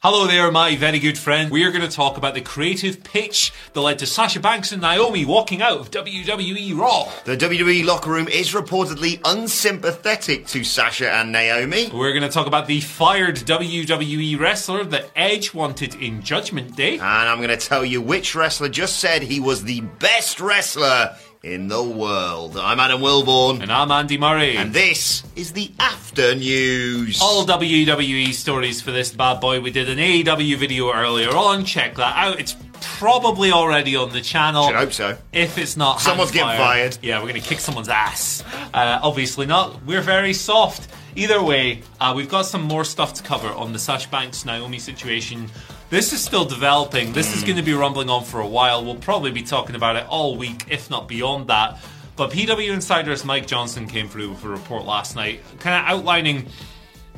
Hello there, my very good friend. We are going to talk about the creative pitch that led to Sasha Banks and Naomi walking out of WWE Raw. The WWE locker room is reportedly unsympathetic to Sasha and Naomi. We're going to talk about the fired WWE wrestler that Edge wanted in Judgment Day. And I'm going to tell you which wrestler just said he was the best wrestler in the world. I'm Adam Wilborn. And I'm Andy Murray. And this is the After News. All WWE stories for this bad boy. We did an AEW video earlier on. Check that out. It's probably already on the channel. Should hope so. If it's not, Someone's getting fired. Yeah, we're going to kick someone's ass. Uh, obviously not. We're very soft. Either way, uh, we've got some more stuff to cover on the Sash Banks Naomi situation. This is still developing. This is going to be rumbling on for a while. We'll probably be talking about it all week, if not beyond that. But PW Insider's Mike Johnson came through with a report last night, kind of outlining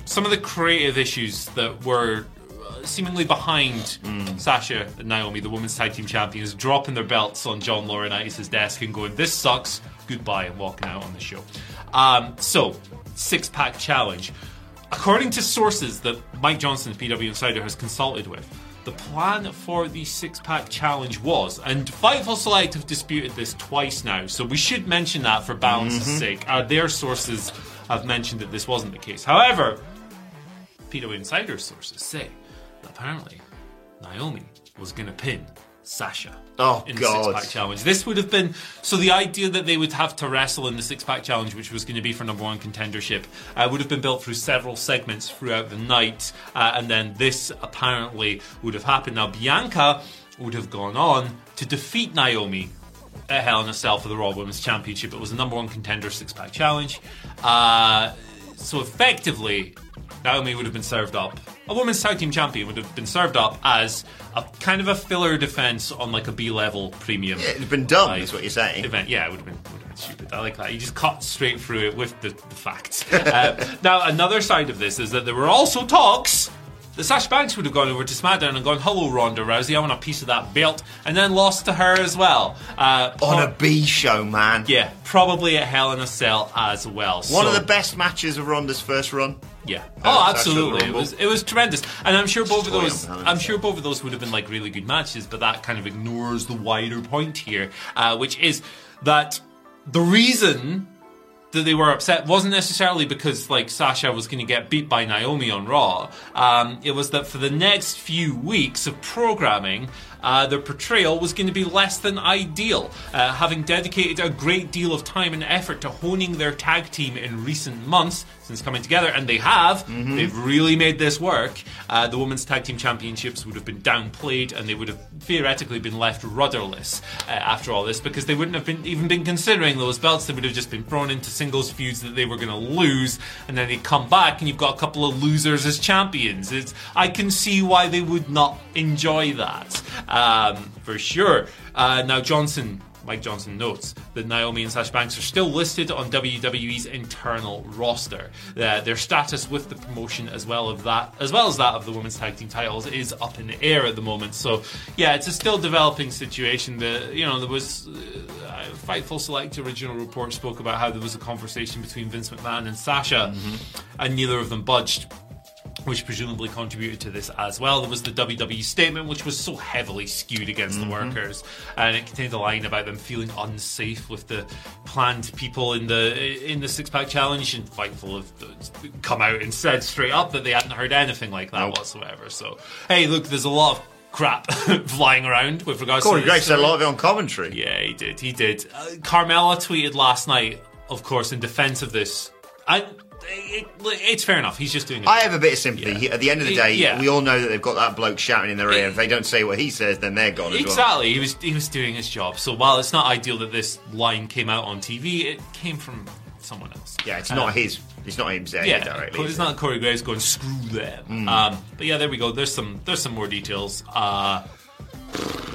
some of the creative issues that were uh, seemingly behind Sasha and Naomi, the women's tag team champions, dropping their belts on John Laurinaitis' desk and going, "This sucks, goodbye," and walking out on the show. Um, so, six pack challenge. According to sources that Mike Johnson, PW Insider, has consulted with, the plan for the six pack challenge was, and Fightful Select have disputed this twice now, so we should mention that for balance's sake. Uh, their sources have mentioned that this wasn't the case. However, PW Insider sources say that apparently Naomi was going to pin Sasha Oh, in the God. six pack challenge. This would have been so the idea that they would have to wrestle in the six pack challenge, which was going to be for number one contendership, uh, would have been built through several segments throughout the night, uh, and then this apparently would have happened. Now Bianca would have gone on to defeat Naomi at Hell in a Cell for the Raw Women's Championship. It was a number one contender six pack challenge. Uh, so effectively, Naomi would have been served up. A women's tag team champion would have been served up as a kind of a filler defense on like a B level premium. Yeah, it's been done, like, is what you're saying. Event. Yeah, it would have been. Would have been Stupid. I like that. You just cut straight through it with the, the facts. uh, now, another side of this is that there were also talks that Sash Banks would have gone over to SmackDown and gone, "Hello, Ronda Rousey, I want a piece of that belt," and then lost to her as well. Uh, On a pro- B show, man. yeah, probably at Hell in a Cell as well. One So- of the best matches of Ronda's first run. yeah. Uh, Oh, Sasha absolutely. It was it was tremendous, and I'm sure both of those. I'm sure both of those would have been like really good matches, but that kind of ignores the wider point here, uh, which is that the reason that they were upset wasn't necessarily because like Sasha was going to get beat by Naomi on Raw. Um, it was that for the next few weeks of programming, uh, their portrayal was going to be less than ideal, uh, having dedicated a great deal of time and effort to honing their tag team in recent months since coming together, and they have. They've really made this work. Uh, the women's tag team championships would have been downplayed, and they would have theoretically been left rudderless uh, after all this because they wouldn't have been even been considering those belts. They would have just been thrown into singles feuds that they were going to lose, and then they come back, and you've got a couple of losers as champions. It's I can see why they would not enjoy that um, for sure. Uh, now Johnson. Mike Johnson notes that Naomi and Sash Banks are still listed on WWE's internal roster. Uh, their status with the promotion, as well of that, as well as that of the women's tag team titles, is up in the air at the moment. So, yeah, it's a still developing situation. The you know there was uh, Fightful Select original report spoke about how there was a conversation between Vince McMahon and Sasha, and neither of them budged. Which presumably contributed to this as well. There was the WWE statement, which was so heavily skewed against the workers, and it contained a line about them feeling unsafe with the planned people in the in the six pack challenge. And Fightful have come out and said straight up that they hadn't heard anything like that whatsoever. So, hey, look, there's a lot of crap flying around with regards Corey to Graves said a lot of it on commentary. Yeah, he did. He did. Uh, Carmella tweeted last night, of course, in defense of this. I, it, it's fair enough. He's just doing it. I have a bit of sympathy. Yeah. He- At the end of the day, Yeah. we all know that they've got that bloke shouting in their ear. If they don't say what he says, then they're gone as well. Exactly. He was he was doing his job. So while it's not ideal that this line came out on TV, it came from someone else. Yeah, it's not his. It's not him saying Yeah, it directly. it's not Corey Graves going screw them. Hmm. Um, but yeah, there we go. There's some there's some more details. Uh,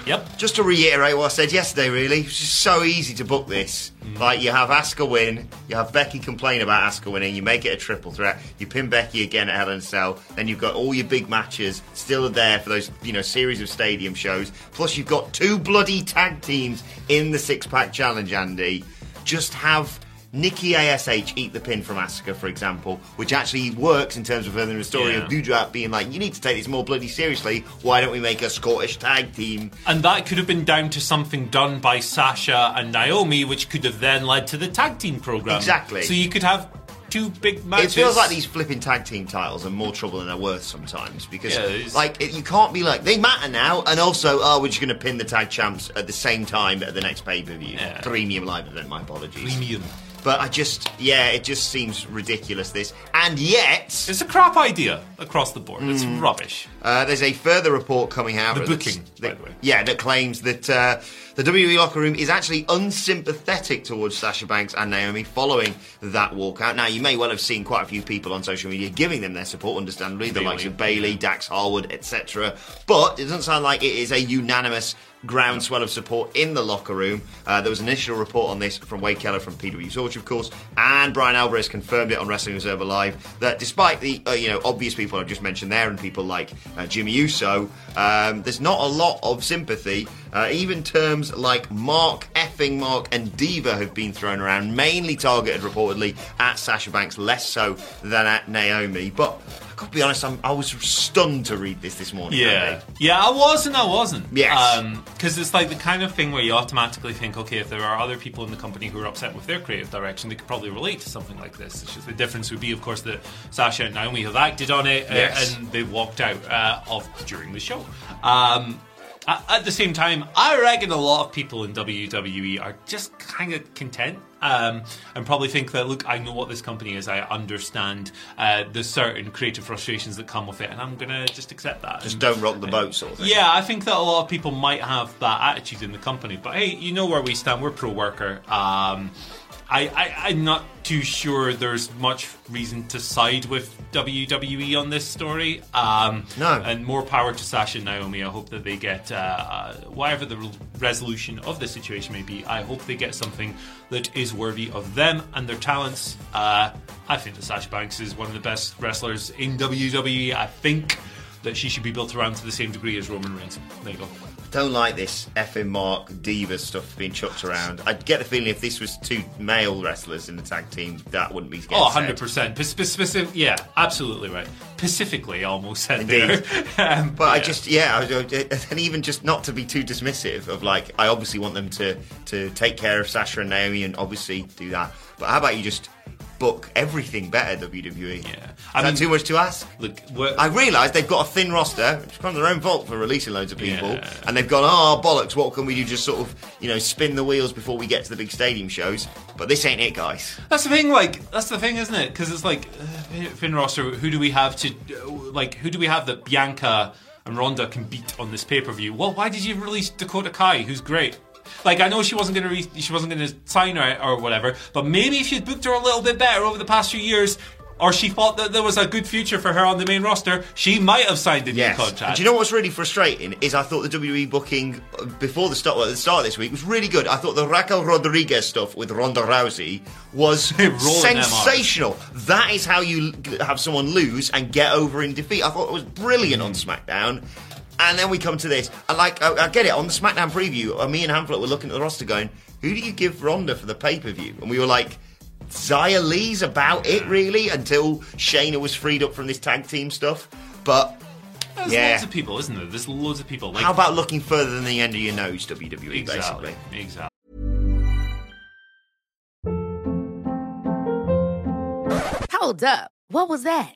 yep. Just to reiterate what I said yesterday, really, it's just so easy to book this. Mm. Like, you have Asuka win, you have Becky complain about Asuka winning, you make it a triple threat, you pin Becky again at Hell in Cell, then you've got all your big matches still there for those, you know, series of stadium shows. Plus, you've got two bloody tag teams in the six pack challenge, Andy. Just have. Nikki ASH eat the pin from Asuka, for example, which actually works in terms of furthering the story Yeah. of Doudrop being like, you need to take this more bloody seriously. Why don't we make a Scottish tag team? And that could have been down to something done by Sasha and Naomi, which could have then led to the tag team program. Exactly. So you could have two big matches. It feels like these flipping tag team titles are more trouble than they're worth sometimes because, Yeah, like, it, you can't be like they matter now, and also, oh, we're just going to pin the tag champs at the same time at the next pay per view, Yeah. premium live event. My apologies. premium. But I just, yeah, it just seems ridiculous. This, and yet, It's a crap idea across the board. It's rubbish. Uh, there's a further report coming out. The that's- booking, by that- the way. Yeah, that claims that uh, the WWE locker room is actually unsympathetic towards Sasha Banks and Naomi following that walkout. Now, you may well have seen quite a few people on social media giving them their support, understandably, the Bayley. likes of Bayley, Dax Harwood, etc. But it doesn't sound like it is a unanimous groundswell of support in the locker room. Uh, there was an initial report on this from Wade Keller from PW Torch, of course, and Bryan Alvarez confirmed it on Wrestling Observer Live that despite the uh, you know obvious people I've just mentioned there and people like uh, Jimmy Uso, um, there's not a lot of sympathy. Uh, even terms like Mark, effing Mark, and Diva have been thrown around, mainly targeted reportedly at Sasha Banks, less so than at Naomi. But got to be honest, I'm, I was stunned to read this this morning. Yeah, yeah, I was and I wasn't. Yes. because it's like the kind of thing where you automatically think, okay, if there are other people in the company who are upset with their creative direction, they could probably relate to something like this. It's just the difference would be, of course, that Sasha and Naomi have acted on it uh, Yes. and they walked out uh, of during the show. Um, at the same time, I reckon a lot of people in WWE are just kind of content um, and probably think that, look, I know what this company is. I understand uh, the certain creative frustrations that come with it, and I'm going to just accept that. Just And- don't rock the boat, sort of thing. yeah, I think that a lot of people might have that attitude in the company. But hey, you know where we stand. We're pro worker. Um, I, I, I'm not too sure there's much reason to side with WWE on this story. Um, No. And more power to Sasha and Naomi. I hope that they get, uh, uh, whatever the resolution of the situation may be, I hope they get something that is worthy of them and their talents. Uh, I think that Sasha Banks is one of the best wrestlers in WWE. I think that she should be built around to the same degree as Roman Reigns. There you go. Don't like this effing Mark Diva stuff being chucked around. I get the feeling if this was two male wrestlers in the tag team, that wouldn't be. getting Oh, said. 100%. P- specific, yeah, absolutely right. Pacifically, almost said Indeed. there. um, But I just, yeah, I- I- and even just not to be too dismissive of like, I obviously want them to to take care of Sasha and Naomi and obviously do that. But how about you just book everything better, WWE? Yeah. I mean- too much to ask? Look, I realise they've got a thin roster. It's kind of their own fault for releasing loads of people, Yeah. and they've gone, "Oh bollocks! What can we do? Just sort of, you know, spin the wheels before we get to the big stadium shows." But this ain't it, guys. That's the thing, like that's the thing, isn't it? Because it's like uh, Finn roster. Who do we have to uh, like? Who do we have that Bianca and Ronda can beat on this pay per view? Well, why did you release Dakota Kai, who's great? Like I know she wasn't gonna re- she wasn't gonna sign her or whatever, but maybe if you'd booked her a little bit better over the past few years, or she thought that there was a good future for her on the main roster, she might have signed a new contract. And do you know what's really frustrating is I thought the WWE booking uh, before the start, well, the start of this week was really good. I thought the Raquel Rodriguez stuff with Ronda Rousey was Rolling them up. sensational. That is how you have someone lose and get over in defeat. I thought it was brilliant on SmackDown. And then we come to this, and like I, I get it on the SmackDown preview. Uh, me and Hamlet were looking at the roster, going, who do you give Ronda for the pay per view? And we were like, Xia Li's about it, really, until Shayna was freed up from this tag team stuff. But There's yeah. loads of people, isn't there? There's loads of people. Like, how about looking further than the end of your nose, WWE, exactly, basically? exactly. Hold up. What was that?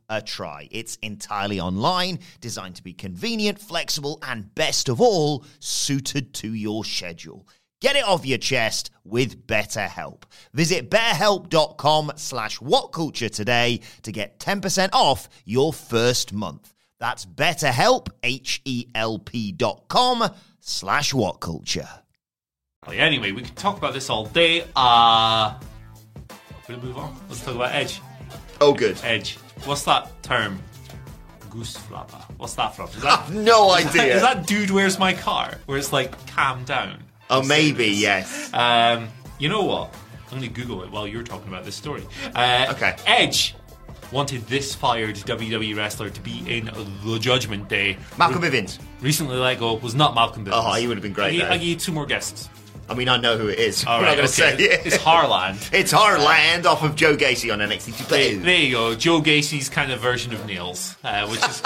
a try. It's entirely online, designed to be convenient, flexible, and best of all, suited to your schedule. Get it off your chest with BetterHelp. Visit betterhelp.com slash whatculture today to get 10% off your first month. That's betterhelp, H-E-L-P dot com slash whatculture. Anyway, we could talk about this all day. Uh, we'll move on. Let's talk about Edge. Oh, good. Edge. What's that term? Goose flapper. What's that from? Is that, No is that, idea. is that Dude Where's My Car? Where it's like, calm down. oh, maybe, yes. Um, you know what? I'm going to Google it while you're talking about this story. Uh, Okay. Edge wanted this fired WWE wrestler to be in The Judgment Day. Malcolm Bivens. Recently let go was not Malcolm Bivens. Oh, he would have been great, I, give- though. I give you two more guesses. I mean, I know who it is. All I'm right, not going to okay. say it. It's Harland. It's Harland off of Joe Gacy on NXT There, 2. there you go. Joe Gacy's kind of version of Nails, uh, which is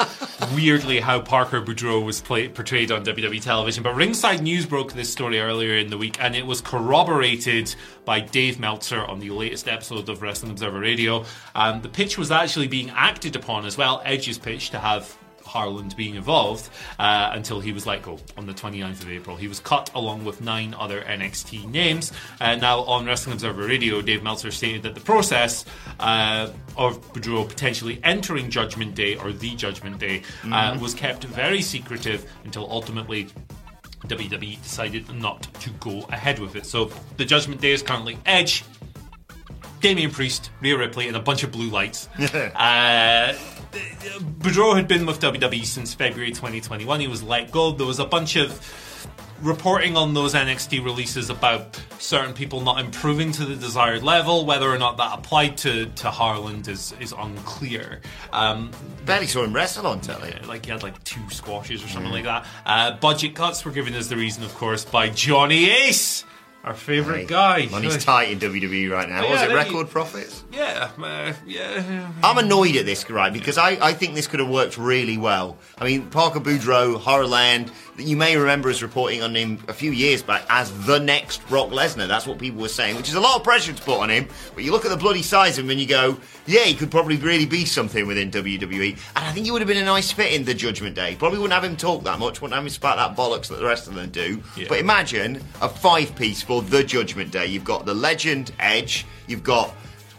weirdly how Parker Boudreaux was play, portrayed on WWE television. But Ringside News broke this story earlier in the week, and it was corroborated by Dave Meltzer on the latest episode of Wrestling Observer Radio. Um, the pitch was actually being acted upon as well, Edge's pitch to have Harland being involved uh, until he was let go on the 29th of April. He was cut along with nine other NXT names. Uh, now, on Wrestling Observer Radio, Dave Meltzer stated that the process uh, of Boudreaux potentially entering Judgment Day or the Judgment Day uh, was kept very secretive until ultimately. WWE decided not to go ahead with it. So the Judgment Day is currently Edge, Damian Priest, Rhea Ripley, and a bunch of blue lights. uh, Boudreaux had been with WWE since February 2021. He was let go. There was a bunch of reporting on those NXT releases about certain people not improving to the desired level. Whether or not that applied to, to Harland is, is unclear. Um, Barely saw him wrestle on telly. yeah, like he had like two squashes or something like that. Uh, budget cuts were given as the reason, of course, by Johnny Ace, our favourite Hey, guy. Money's tight in WWE right now. Oh, Was it record you- profits? Yeah, uh, yeah. I'm annoyed at this, right? Because I, I think this could have worked really well. I mean, Parker Boudreaux, Harland, you may remember us reporting on him a few years back as the next Brock Lesnar. That's what people were saying, which is a lot of pressure to put on him. But you look at the bloody size of him and you go, yeah, he could probably really be something within WWE. And I think he would have been a nice fit in the Judgment Day. Probably wouldn't have him talk that much, wouldn't have him spat that bollocks that the rest of them do. Yeah. But imagine a five piece for the Judgment Day. You've got the legend Edge, you've got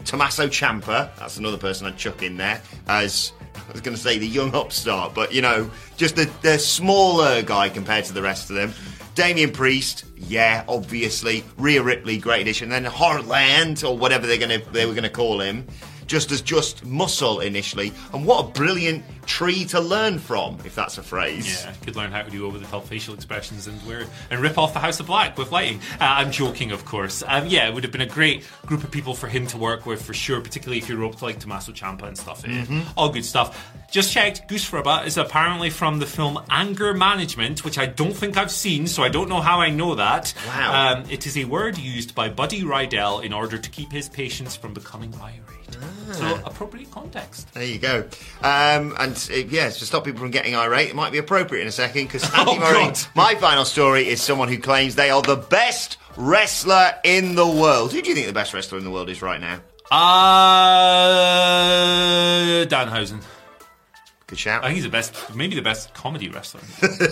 Tommaso Ciampa, that's another person I'd chuck in there, as I was going to say the young upstart, but you know, just the, the smaller guy compared to the rest of them. Damian Priest, yeah, obviously. Rhea Ripley, great addition. Then Harland, or whatever they're gonna they were gonna call him, just as just muscle initially. And what a brilliant tree to learn from, if that's a phrase. Yeah, could learn how to do over the top facial expressions and wear and rip off the House of Black with lighting. Uh, I'm joking, of course. Um, yeah, it would have been a great group of people for him to work with for sure, particularly if you roped like Tommaso Ciampa and stuff. Mm-hmm. All good stuff. Just checked. Goosfraba is apparently from the film Anger Management, which I don't think I've seen, so I don't know how I know that. Wow. Um, it is a word used by Buddy Rydell in order to keep his patients from becoming irate. Ah. So appropriate context. There you go. Um, and uh, yeah, to stop people from getting irate, it might be appropriate in a second because Andy Oh, Murray. My final story is someone who claims they are the best wrestler in the world. Who do you think the best wrestler in the world is right now? Uh, Danhausen. Good shout. I think he's the best, maybe the best comedy wrestler.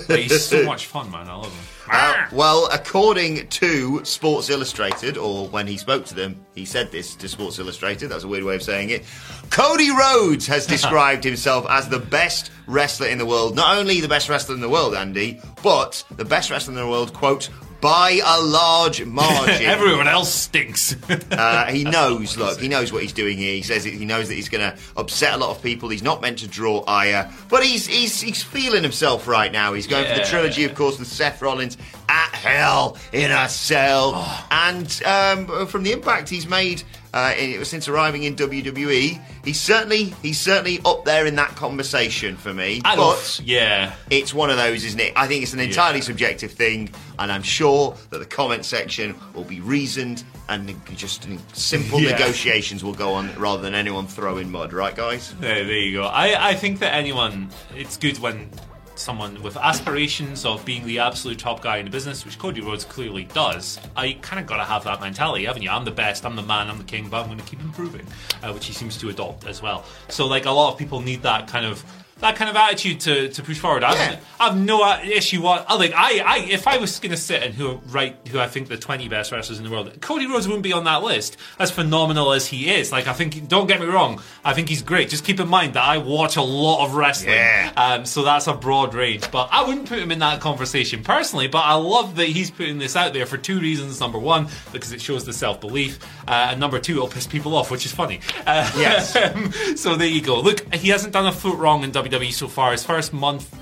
Like, he's so much fun, man. I love him. Uh, well, according to Sports Illustrated, or when he spoke to them, he said this to Sports Illustrated. That's a weird way of saying it. Cody Rhodes has described himself as the best wrestler in the world. Not only the best wrestler in the world, Andy, but the best wrestler in the world, quote, by a large margin. Everyone else stinks. Uh, he knows, look, he knows what he's doing here. He says that he knows that he's going to upset a lot of people. He's not meant to draw ire, but he's he's he's feeling himself right now. He's going for the Yeah. trilogy, of course, with Seth Rollins at Hell in a Cell, Oh. and um, from the impact he's made. Uh, in, since arriving in WWE, he's certainly he's certainly up there in that conversation for me. I but love, yeah. it's one of those, isn't it? I think it's an entirely Yeah. subjective thing, and I'm sure that the comment section will be reasoned and just simple Yeah. negotiations will go on rather than anyone throwing mud, right, guys? There, there you go. I, I think that anyone, it's good when someone with aspirations of being the absolute top guy in the business, which Cody Rhodes clearly does, I kind of got to have that mentality, haven't you? I'm the best, I'm the man, I'm the king, but I'm going to keep improving, uh, which he seems to adopt as well. So, like, a lot of people need that kind of. That kind of attitude to, to push forward. I, Yeah. have, I have no uh, issue. What I like, I, I, if I was going to sit and who write who I think the twenty best wrestlers in the world, Cody Rhodes wouldn't be on that list. As phenomenal as he is, like I think, don't get me wrong, I think he's great. Just keep in mind that I watch a lot of wrestling, Yeah. um, so that's a broad range. But I wouldn't put him in that conversation personally. But I love that he's putting this out there for two reasons. Number one, because it shows the self belief, uh, and number two, it'll piss people off, which is funny. Uh, Yes. so there you go. Look, he hasn't done a foot wrong in WWE so far. His first month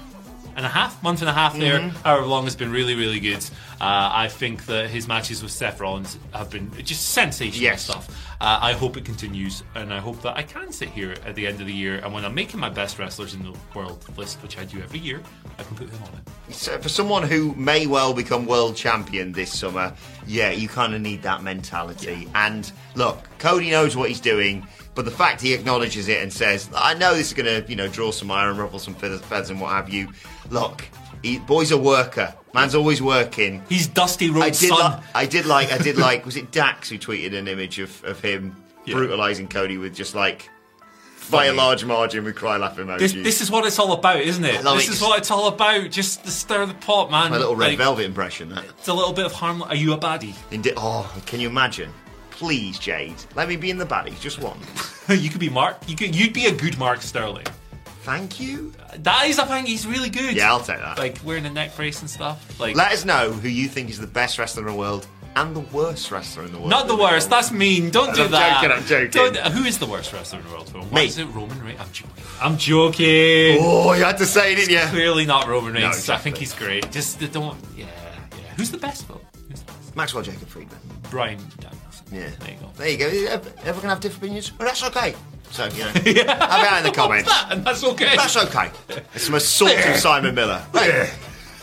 and a half, month and a half there, Mm-hmm. however long, has been really, really good. Uh, I think that his matches with Seth Rollins have been just sensational Yes. stuff. Uh, I hope it continues, and I hope that I can sit here at the end of the year, and when I'm making my best wrestlers in the world list, which I do every year, I can put him on it. So for someone who may well become world champion this summer, yeah, you kind of need that mentality. And look, Cody knows what he's doing, but the fact he acknowledges it and says, "I know this is going to, you know, draw some iron, ruffle some feathers, feathers and what have you." Look, he, boy's a worker. Man's always working. He's Dusty I did, son. li- I did like, I did like, was it Dax who tweeted an image of, of him Yeah. brutalizing Cody with just like by a large margin with cry laugh emojis? this, this is what it's all about, isn't it? This it. is what it's all about. Just to stir of the pot, man. my little red Like, velvet impression. That. It's a little bit of harm. Are you a baddie? Indeed. oh, can you imagine? Please, Jade, let me be in the baddies, just one. you could be Mark. You could. You'd be a good Mark Sterling. Thank you. That is, I think, he's really good. Yeah, I'll take that. Like wearing a neck brace and stuff. Like Let us know who you think is the best wrestler in the world and the worst wrestler in the world. not the worst. That's mean. Don't do I'm that. joking, I'm joking. Don't- who is the worst wrestler in the world? Why Me. is it Roman Reigns? I'm joking. I'm joking. Oh, you had to say it, didn't you? Clearly not Roman Reigns. I exactly. think he's great. Just the- don't. Yeah, yeah. Who's the best though? Who's the best? Maxwell Jacob Friedman. Bryan Danielson. Yeah. There you go. There you go. Ever, ever gonna have different opinions? Well, that's okay. So, you know, have it out in the comments. And that's okay. That's okay. It's some assault of Simon Miller. Hey,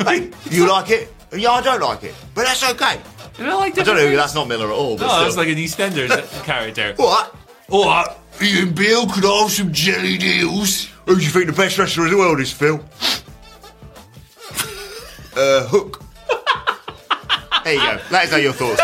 hey, you like it? Yeah, I don't like it, but that's okay. You know, like I don't know. That's not Miller at all. But No, still. it's like an EastEnders character. what? Oh, uh, Ian Beale could I have some jelly deals. Who do you think the best wrestler in the world is, Phil? uh, Hook. there you go. Let us know your thoughts.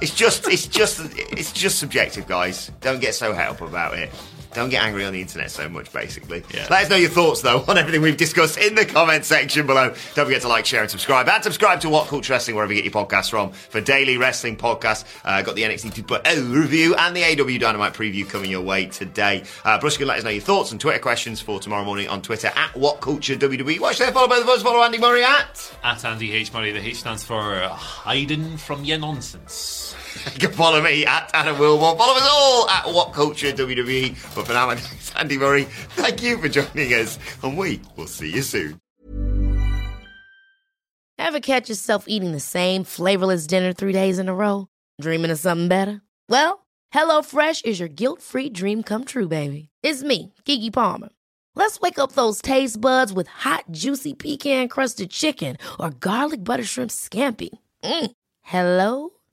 It's just, it's just, it's just subjective, guys. Don't get so het up about it. Don't get angry on the internet so much, basically. Yeah. Let us know your thoughts, though, on everything we've discussed in the comment section below. Don't forget to like, share, and subscribe. And subscribe to What Culture Wrestling, wherever you get your podcasts from, for daily wrestling podcasts. Uh, got the NXT 2.0 review and the AEW Dynamite preview coming your way today. Uh, Bruce, can let us know your thoughts and Twitter questions for tomorrow morning on Twitter at What Culture WWE. Watch there, follow both of us, follow Andy Murray at. At Andy H. Murray, the H stands for hiding from your nonsense. You can follow me at Adam Wilmore. Follow us all at What Culture WWE. But for now, name's Andy Murray. Thank you for joining us, and we will see you soon. Ever catch yourself eating the same flavorless dinner three days in a row? Dreaming of something better? Well, HelloFresh is your guilt free dream come true, baby. It's me, Keke Palmer. Let's wake up those taste buds with hot, juicy pecan crusted chicken or garlic butter shrimp scampi. Mm. Hello